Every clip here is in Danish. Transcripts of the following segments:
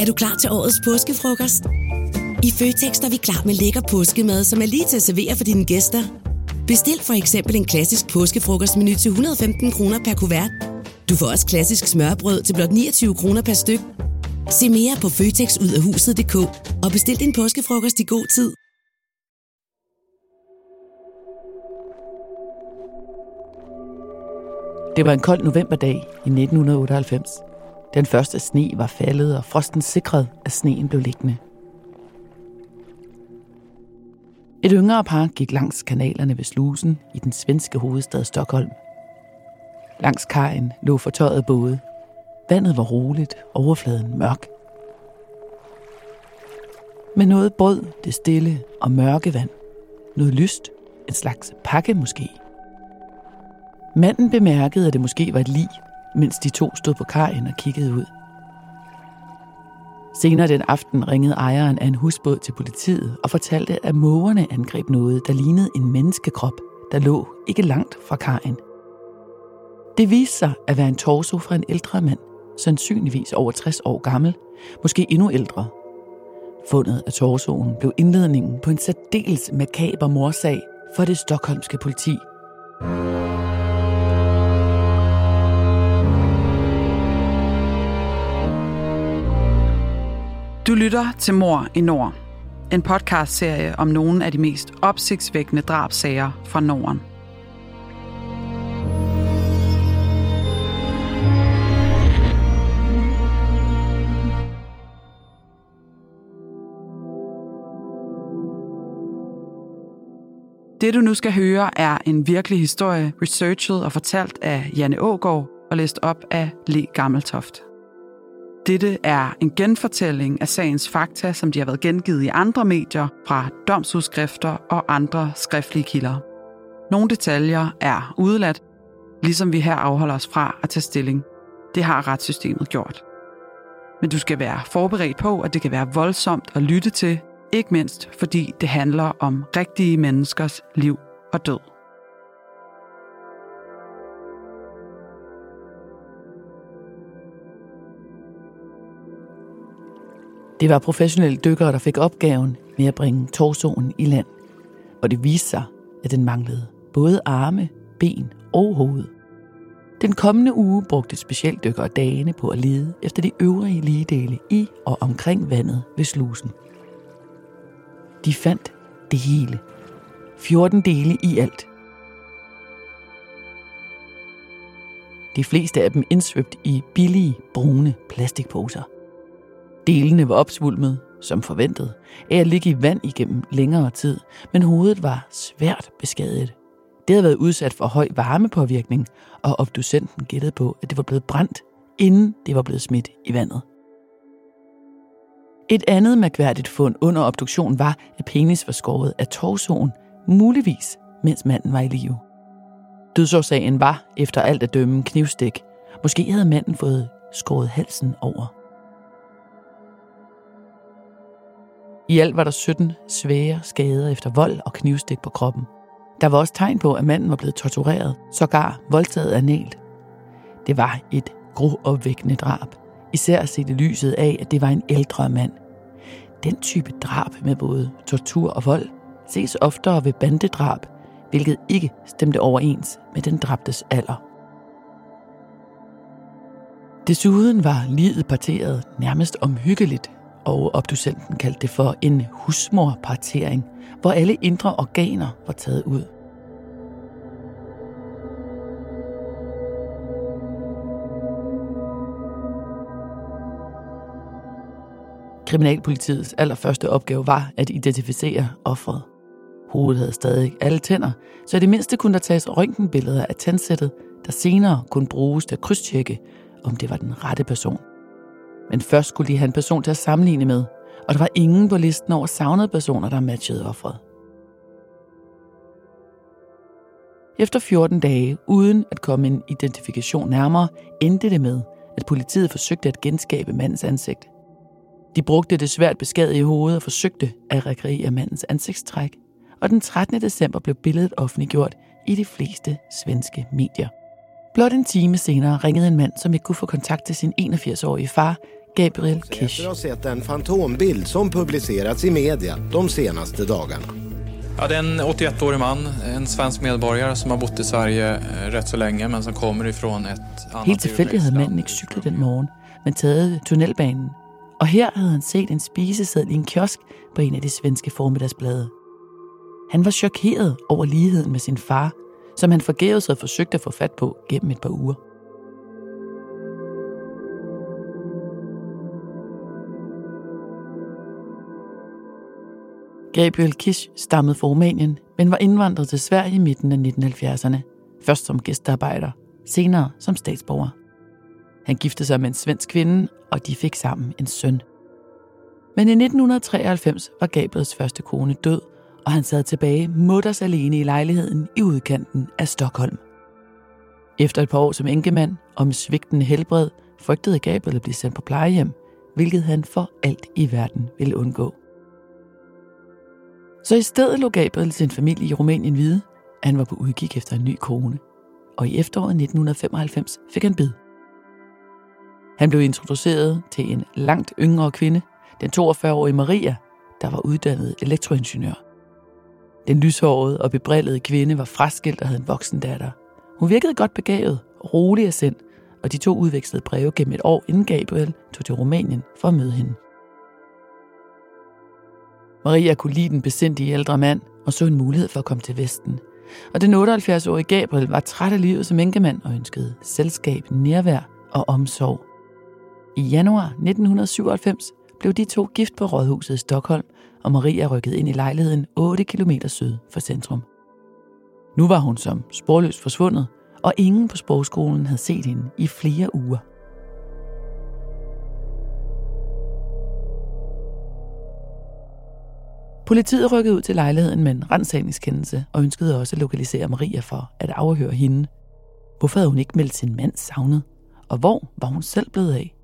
Er du klar til årets påskefrokost? I Føtex er vi klar med lækker påskemad, som er lige til at servere for dine gæster. Bestil for eksempel en klassisk påskefrokostmenu til 115 kroner per kuvert. Du får også klassisk smørbrød til blot 29 kroner per styk. Se mere på føtexudafhuset.dk og bestil din påskefrokost i god tid. Det var en kold novemberdag i 1998. Den første sne var faldet, og frosten sikrede, at sneen blev liggende. Et yngre par gik langs kanalerne ved slusen i den svenske hovedstad Stockholm. Langs kajen lå fortøjet både. Vandet var roligt, overfladen mørk. Men noget brød det stille og mørke vand. Noget lyst, en slags pakke måske. Manden bemærkede, at det måske var et lig, mens de to stod på kajen og kiggede ud. Senere den aften ringede ejeren af en husbåd til politiet og fortalte, at mågerne angreb noget, der lignede en menneskekrop, der lå ikke langt fra kajen. Det viste sig at være en torso fra en ældre mand, sandsynligvis over 60 år gammel, måske endnu ældre. Fundet af torsoen blev indledningen på en særdeles makaber morsag for det stokholmske politi. Du lytter til Mor i Nord. En podcastserie om nogle af de mest opsigtsvækkende drabsager fra Norden. Det du nu skal høre er en virkelig historie, researchet og fortalt af Janne Ågård og læst op af Le Gammeltoft. Dette er en genfortælling af sagens fakta, som de har været gengivet i andre medier fra domsudskrifter og andre skriftlige kilder. Nogle detaljer er udeladt, ligesom vi her afholder os fra at tage stilling. Det har retssystemet gjort. Men du skal være forberedt på, at det kan være voldsomt at lytte til, ikke mindst fordi det handler om rigtige menneskers liv og død. Det var professionelle dykkere, der fik opgaven med at bringe torsoen i land, og det viste sig, at den manglede både arme, ben og hoved. Den kommende uge brugte specialdykkere dagene på at lede efter de øvrige ligedele i og omkring vandet ved slusen. De fandt det hele. 14 dele i alt. De fleste af dem indsvøbt i billige, brune plastikposer. Delene var opsvulmet, som forventet, af at ligge i vand igennem længere tid, men hovedet var svært beskadiget. Det havde været udsat for høj varmepåvirkning, og obducenten gættede på, at det var blevet brændt, inden det var blevet smidt i vandet. Et andet mærkværdigt fund under obduktionen var, at penis var skåret af torsoen, muligvis mens manden var i live. Dødsårsagen var efter alt at dømme knivstik. Måske havde manden fået skåret halsen over. I alt var der 17 svære skader efter vold og knivstik på kroppen. Der var også tegn på, at manden var blevet tortureret, sågar voldtaget analt. Det var et groopvækkende drab, især set i lyset af, at det var en ældre mand. Den type drab med både tortur og vold ses oftere ved bandedrab, hvilket ikke stemte overens med den dræbtes alder. Desuden var livet parteret nærmest omhyggeligt og obducenten kaldte det for en husmorpartering, hvor alle indre organer var taget ud. Kriminalpolitiets allerførste opgave var at identificere offeret. Hovedet havde stadig alle tænder, så i det mindste kunne der tages røntgenbilleder af tandsættet, der senere kunne bruges til at krydstjekke, om det var den rette person. Men først skulle de have en person til at sammenligne med, og der var ingen på listen over savnede personer, der matchede offeret. Efter 14 dage, uden at komme en identifikation nærmere, endte det med, at politiet forsøgte at genskabe mandens ansigt. De brugte det svært beskadigede hoved og forsøgte at rekreere mandens ansigtstræk, og den 13. december blev billedet offentliggjort i de fleste svenske medier. Blot en time senere ringede en mand, som ikke kunne få kontakt til sin 81-årige far, Gabriel Kish. Jag har sett en fantombild som publicerats i media de senaste dagarna. Ja, det är en 81-årig man, en svensk medborgare som har bott i Sverige eh, rätt så länge men som kommer ifrån ett annat Helt tilfældigt havde manden ikke cyklet den morgen, men taget tunnelbanen. Og her havde han set en spiseseddel i en kiosk på en af de svenske formiddagsblade. Han var chokeret over ligheden med sin far, som han forgæves havde forsøgt at få fat på gennem et par uger. Gabriel Kish stammede fra Rumænien, men var indvandret til Sverige i midten af 1970'erne. Først som gæstearbejder, senere som statsborger. Han giftede sig med en svensk kvinde, og de fik sammen en søn. Men i 1993 var Gabriels første kone død, og han sad tilbage mutters alene i lejligheden i udkanten af Stockholm. Efter et par år som enkemand og med svigtende helbred, frygtede Gabriel at blive sendt på plejehjem, hvilket han for alt i verden ville undgå. Så i stedet lå Gabriel sin familie i Rumænien vide, at han var på udkig efter en ny kone. Og i efteråret 1995 fik han bid. Han blev introduceret til en langt yngre kvinde, den 42-årige Maria, der var uddannet elektroingeniør. Den lyshårede og bebrillede kvinde var fraskilt og havde en voksen datter. Hun virkede godt begavet, rolig af sind, og de to udvekslede breve gennem et år, inden Gabriel tog til Rumænien for at møde hende. Maria kunne lide den besindige ældre mand og så en mulighed for at komme til Vesten. Og den 78-årige Gabriel var træt af livet som enkemand og ønskede selskab, nærvær og omsorg. I januar 1997 blev de to gift på rådhuset i Stockholm, og Maria rykkede ind i lejligheden 8 km syd for centrum. Nu var hun som sporløst forsvundet, og ingen på sprogskolen havde set hende i flere uger. Politiet rykkede ud til lejligheden med en rensagningskendelse og ønskede også at lokalisere Maria for at afhøre hende. Hvorfor havde hun ikke meldt sin mand savnet? Og hvor var hun selv blevet af?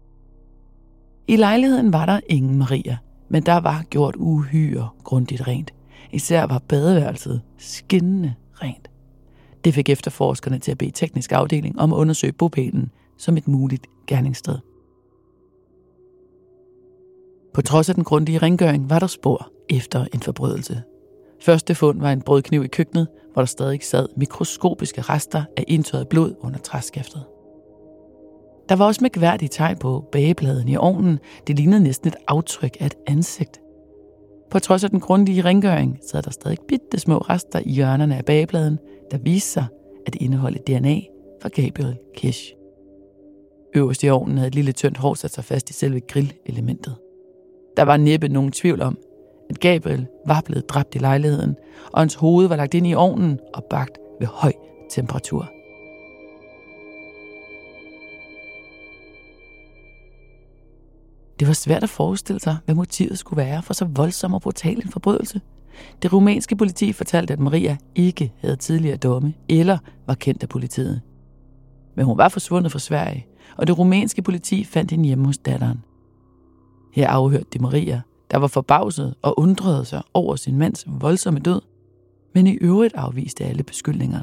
I lejligheden var der ingen Maria, men der var gjort uhyre grundigt rent. Især var badeværelset skinnende rent. Det fik efterforskerne til at bede teknisk afdeling om at undersøge bopælen som et muligt gerningssted. På trods af den grundige rengøring var der spor efter en forbrydelse. Første fund var en brødkniv i køkkenet, hvor der stadig sad mikroskopiske rester af indtørret blod under træskæftet. Der var også mærkværdige tegn på bagepladen i ovnen. Det lignede næsten et aftryk af et ansigt. På trods af den grundige rengøring, sad der stadig bitte små rester i hjørnerne af bagepladen, der viste sig at indeholde DNA fra Gabriel Kish. Øverst i ovnen havde et lille tyndt hår sat sig fast i selve grillelementet. Der var næppe nogen tvivl om, at Gabriel var blevet dræbt i lejligheden, og hans hoved var lagt ind i ovnen og bagt ved høj temperatur. Det var svært at forestille sig, hvad motivet skulle være for så voldsom og brutal en forbrydelse. Det rumænske politi fortalte, at Maria ikke havde tidligere domme eller var kendt af politiet. Men hun var forsvundet fra Sverige, og det rumænske politi fandt hende hjemme hos datteren. Her afhørte de Maria, der var forbavset og undrede sig over sin mands voldsomme død, men i øvrigt afviste alle beskyldninger.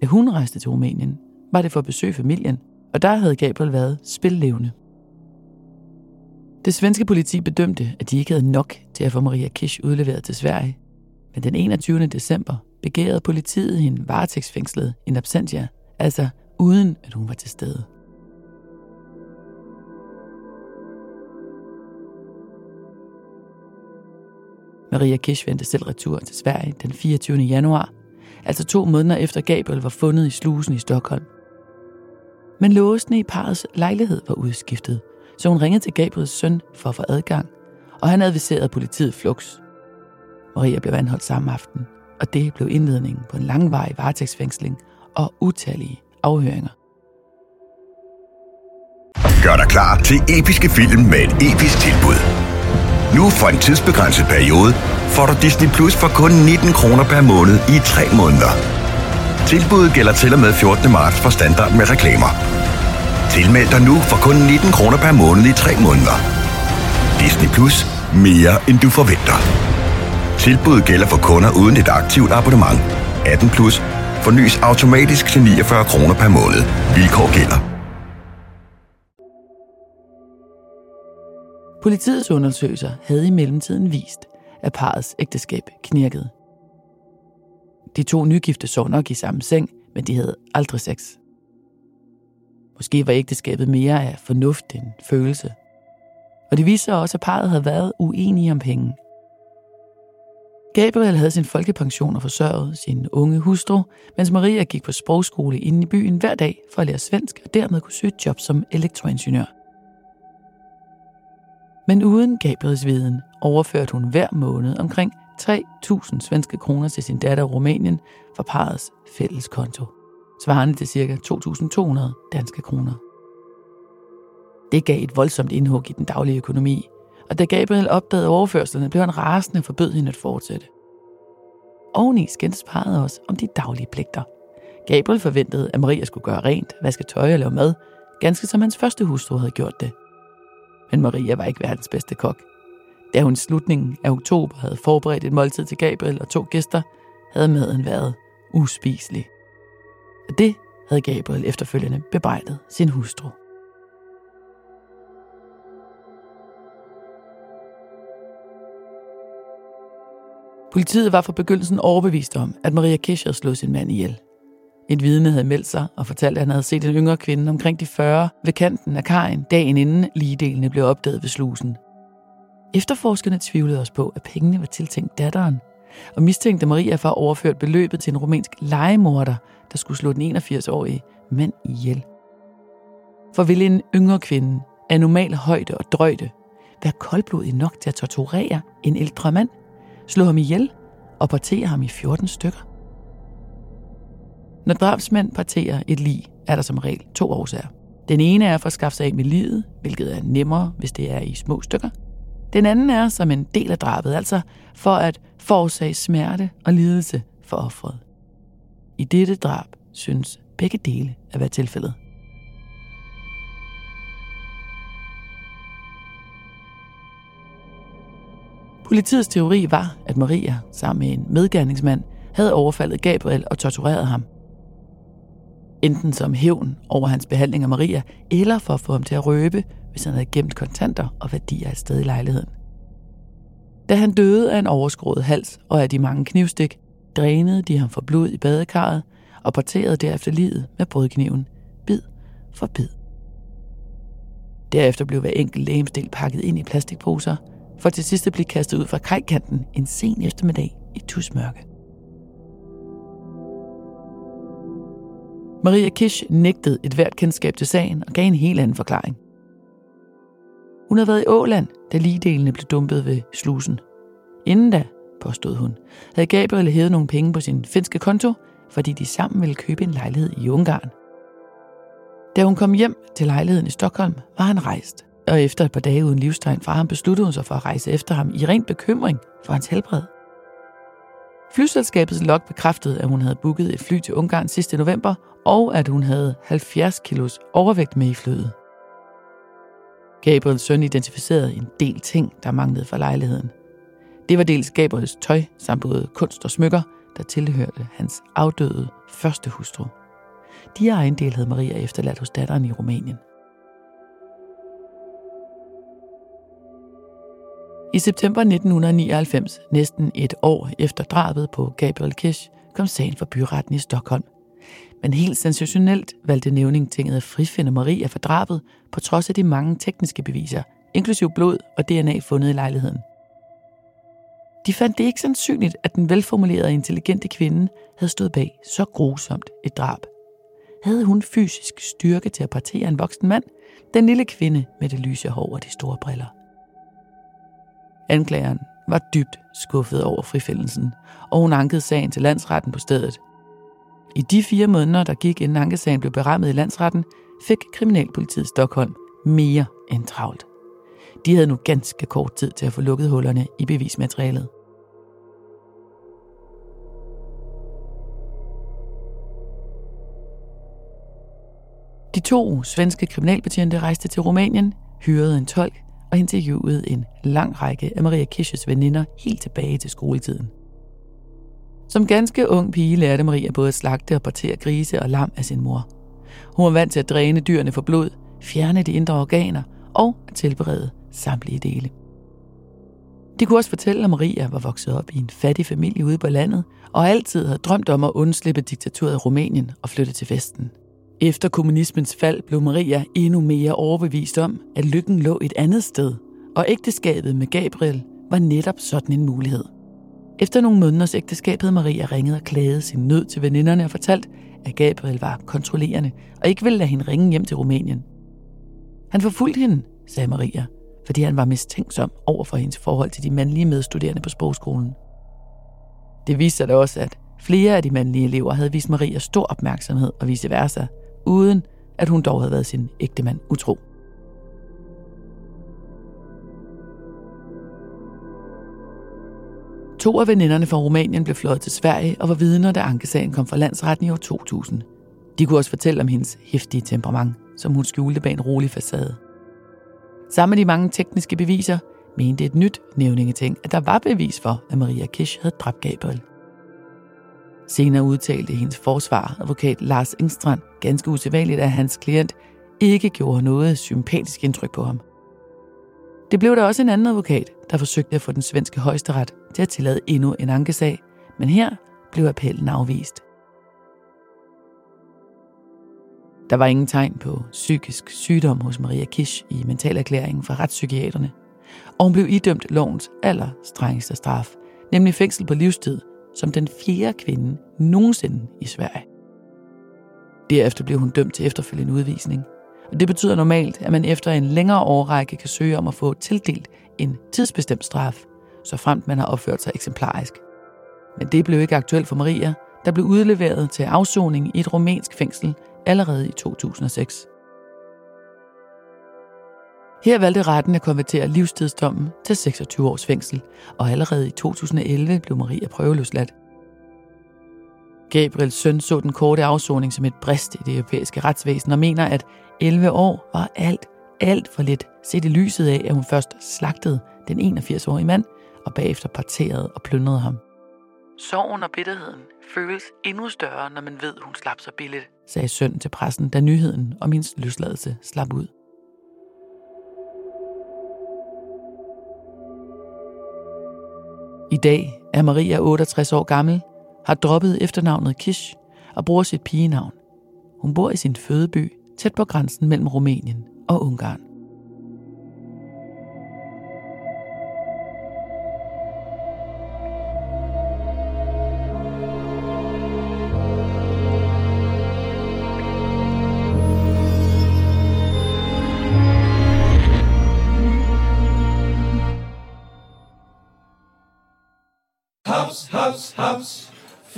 Da hun rejste til Rumænien, var det for at besøge familien, og der havde Gabriel været spillevende. Det svenske politi bedømte, at de ikke havde nok til at få Maria Kish udleveret til Sverige. Men den 21. december begærede politiet hende varetægtsfængslet in absentia, altså uden at hun var til stede. Maria Kish vendte selv retur til Sverige den 24. januar, altså to måneder efter Gabriel var fundet i slusen i Stockholm. Men låsene i parets lejlighed var udskiftet, så hun ringede til Gabriels søn for at få adgang, og han adviserede politiet flux. Maria blev anholdt samme aften, og det blev indledningen på en langvarig varetægtsfængsling og utallige afhøringer. Gør dig klar til episke film med et episk tilbud. Nu for en tidsbegrænset periode får du Disney Plus for kun 19 kroner per måned i 3 måneder. Tilbuddet gælder til og med 14. marts for standard med reklamer. Tilmeld dig nu for kun 19 kroner per måned i 3 måneder. Disney Plus. Mere end du forventer. Tilbuddet gælder for kunder uden et aktivt abonnement. 18 plus. Fornyes automatisk til 49 kroner per måned. Vilkår gælder. Politiets undersøgelser havde i mellemtiden vist, at parets ægteskab knirkede. De to nygifte sov nok i samme seng, men de havde aldrig sex. Måske var ægteskabet mere af fornuft end følelse. Og det viste sig også, at parret havde været uenige om penge. Gabriel havde sin folkepension og forsørget sin unge hustru, mens Maria gik på sprogskole inde i byen hver dag for at lære svensk og dermed kunne søge et job som elektroingeniør. Men uden Gabriels viden overførte hun hver måned omkring 3.000 svenske kroner til sin datter Rumænien fra parrets fælles konto, svarende til ca. 2.200 danske kroner. Det gav et voldsomt indhug i den daglige økonomi, og da Gabriel opdagede overførslerne, blev han rasende forbød hende at fortsætte. Oveni skændes parret også om de daglige pligter. Gabriel forventede, at Maria skulle gøre rent, vaske tøj og lave mad, ganske som hans første hustru havde gjort det. Men Maria var ikke verdens bedste kok. Da hun i slutningen af oktober havde forberedt et måltid til Gabriel og to gæster, havde maden været uspiselig. Og det havde Gabriel efterfølgende bebrejdet sin hustru. Politiet var fra begyndelsen overbevist om, at Maria Kish havde slået sin mand ihjel. Et vidne havde meldt sig og fortalt, at han havde set en yngre kvinde omkring de 40 ved kanten af kajen, dagen inden ligedelene blev opdaget ved slusen. Efterforskerne tvivlede også på, at pengene var tiltænkt datteren, og mistænkte Maria for at overføre beløbet til en rumænsk legemorder, der skulle slå den 81-årige mand ihjel. For ville en yngre kvinde af normal højde og drøjde være koldblodig nok til at torturere en ældre mand, slå ham ihjel og partere ham i 14 stykker? Når drabsmænd parterer et lig, er der som regel to årsager. Den ene er for at skaffe sig af med livet, hvilket er nemmere, hvis det er i små stykker. Den anden er som en del af drabet, altså for at forårsage smerte og lidelse for offret. I dette drab synes begge dele at være tilfældet. Politiets teori var, at Maria, sammen med en medgerningsmand, havde overfaldet Gabriel og tortureret ham. Enten som hævn over hans behandling af Maria, eller for at få ham til at røbe, hvis han havde gemt kontanter og værdier et sted i lejligheden. Da han døde af en overskåret hals og af de mange knivstik, drænede de ham for blod i badekarret og parterede derefter livet med brødkniven, bid for bid. Derefter blev hver enkelt lægemstil pakket ind i plastikposer, for til sidst at blive kastet ud fra kajkanten en sen eftermiddag i tusmørke. Maria Kish nægtede et hvert kendskab til sagen og gav en helt anden forklaring. Hun havde været i Åland, da ligedelene blev dumpet ved slusen. Inden da, påstod hun, havde Gabriel hævet nogle penge på sin finske konto, fordi de sammen ville købe en lejlighed i Ungarn. Da hun kom hjem til lejligheden i Stockholm, var han rejst, og efter et par dage uden livstegn fra ham besluttede hun sig for at rejse efter ham i ren bekymring for hans helbred. Flyselskabets log bekræftede, at hun havde booket et fly til Ungarn sidste november, og at hun havde 70 kilos overvægt med i flyet. Gabriels søn identificerede en del ting, der manglede fra lejligheden. Det var dels Gabriels tøj, samt både kunst og smykker, der tilhørte hans afdøde første hustru. De ejendel havde Maria efterladt hos datteren i Rumænien. I september 1999, næsten et år efter drabet på Gabriel Kish, kom sagen for byretten i Stockholm. Men helt sensationelt valgte nævningtinget at frifinde Maria for drabet, på trods af de mange tekniske beviser, inklusiv blod og DNA fundet i lejligheden. De fandt det ikke sandsynligt, at den velformulerede og intelligente kvinde havde stået bag så grusomt et drab. Havde hun fysisk styrke til at partere en voksen mand, den lille kvinde med det lyse hår og de store briller? Anklageren var dybt skuffet over frifældelsen, og hun ankede sagen til landsretten på stedet. I de fire måneder, der gik inden ankesagen blev berammet i landsretten, fik Kriminalpolitiet Stockholm mere end travlt. De havde nu ganske kort tid til at få lukket hullerne i bevismaterialet. De to svenske kriminalbetjente rejste til Rumænien, hyrede en tolk og interviewede en lang række af Maria Kisches veninder helt tilbage til skoletiden. Som ganske ung pige lærte Maria både at slagte og partere grise og lam af sin mor. Hun var vant til at dræne dyrene for blod, fjerne de indre organer og at tilberede samtlige dele. De kunne også fortælle, at Maria var vokset op i en fattig familie ude på landet, og altid havde drømt om at undslippe diktaturet i Rumænien og flytte til Vesten. Efter kommunismens fald blev Maria endnu mere overbevist om, at lykken lå et andet sted, og ægteskabet med Gabriel var netop sådan en mulighed. Efter nogle måneders ægteskab havde Maria ringet og klaget sin nød til veninderne og fortalt, at Gabriel var kontrollerende og ikke ville lade hende ringe hjem til Rumænien. Han forfulgte hende, sagde Maria, fordi han var mistænksom over for hendes forhold til de mandlige medstuderende på sprogskolen. Det viste sig da også, at flere af de mandlige elever havde vist Maria stor opmærksomhed og vice versa, uden at hun dog havde været sin ægtemand utro. To af veninderne fra Rumænien blev fløjet til Sverige og var vidner, da ankesagen kom fra landsretten i år 2000. De kunne også fortælle om hendes hæftige temperament, som hun skjulte bag en rolig facade. Sammen med de mange tekniske beviser, mente et nyt nævningeting, at der var bevis for, at Maria Kish havde dræbt Gabriel. Senere udtalte hendes forsvar, advokat Lars Engstrand, ganske usædvanligt, at hans klient ikke gjorde noget sympatisk indtryk på ham. Det blev der også en anden advokat, der forsøgte at få den svenske højesteret til at tillade endnu en ankesag, men her blev appellen afvist. Der var ingen tegn på psykisk sygdom hos Maria Kish i mentalerklæringen fra retspsykiaterne, og hun blev idømt lovens allerstrengeste straf, nemlig fængsel på livstid, som den fjerde kvinde nogensinde i Sverige. Derefter blev hun dømt til efterfølgende udvisning, og det betyder normalt, at man efter en længere årrække kan søge om at få tildelt en tidsbestemt straf, så fremt man har opført sig eksemplarisk. Men det blev ikke aktuelt for Maria, der blev udleveret til afsoning i et rumænsk fængsel allerede i 2006. Her valgte retten at konvertere livstidsdommen til 26 års fængsel, og allerede i 2011 blev Maria prøveløsladt. Gabriels søn så den korte afsoning som et brist i det europæiske retsvæsen og mener, at 11 år var alt, alt for lidt, set i lyset af, at hun først slagtede den 81-årige mand og bagefter parterede og plyndrede ham. Sorgen og bitterheden føles endnu større, når man ved, hun slap så billigt, sagde sønnen til pressen, da nyheden om hendes løsladelse slap ud. I dag er Maria 68 år gammel, har droppet efternavnet Kish og bruger sit pigenavn. Hun bor i sin fødeby tæt på grænsen mellem Rumænien og Ungarn.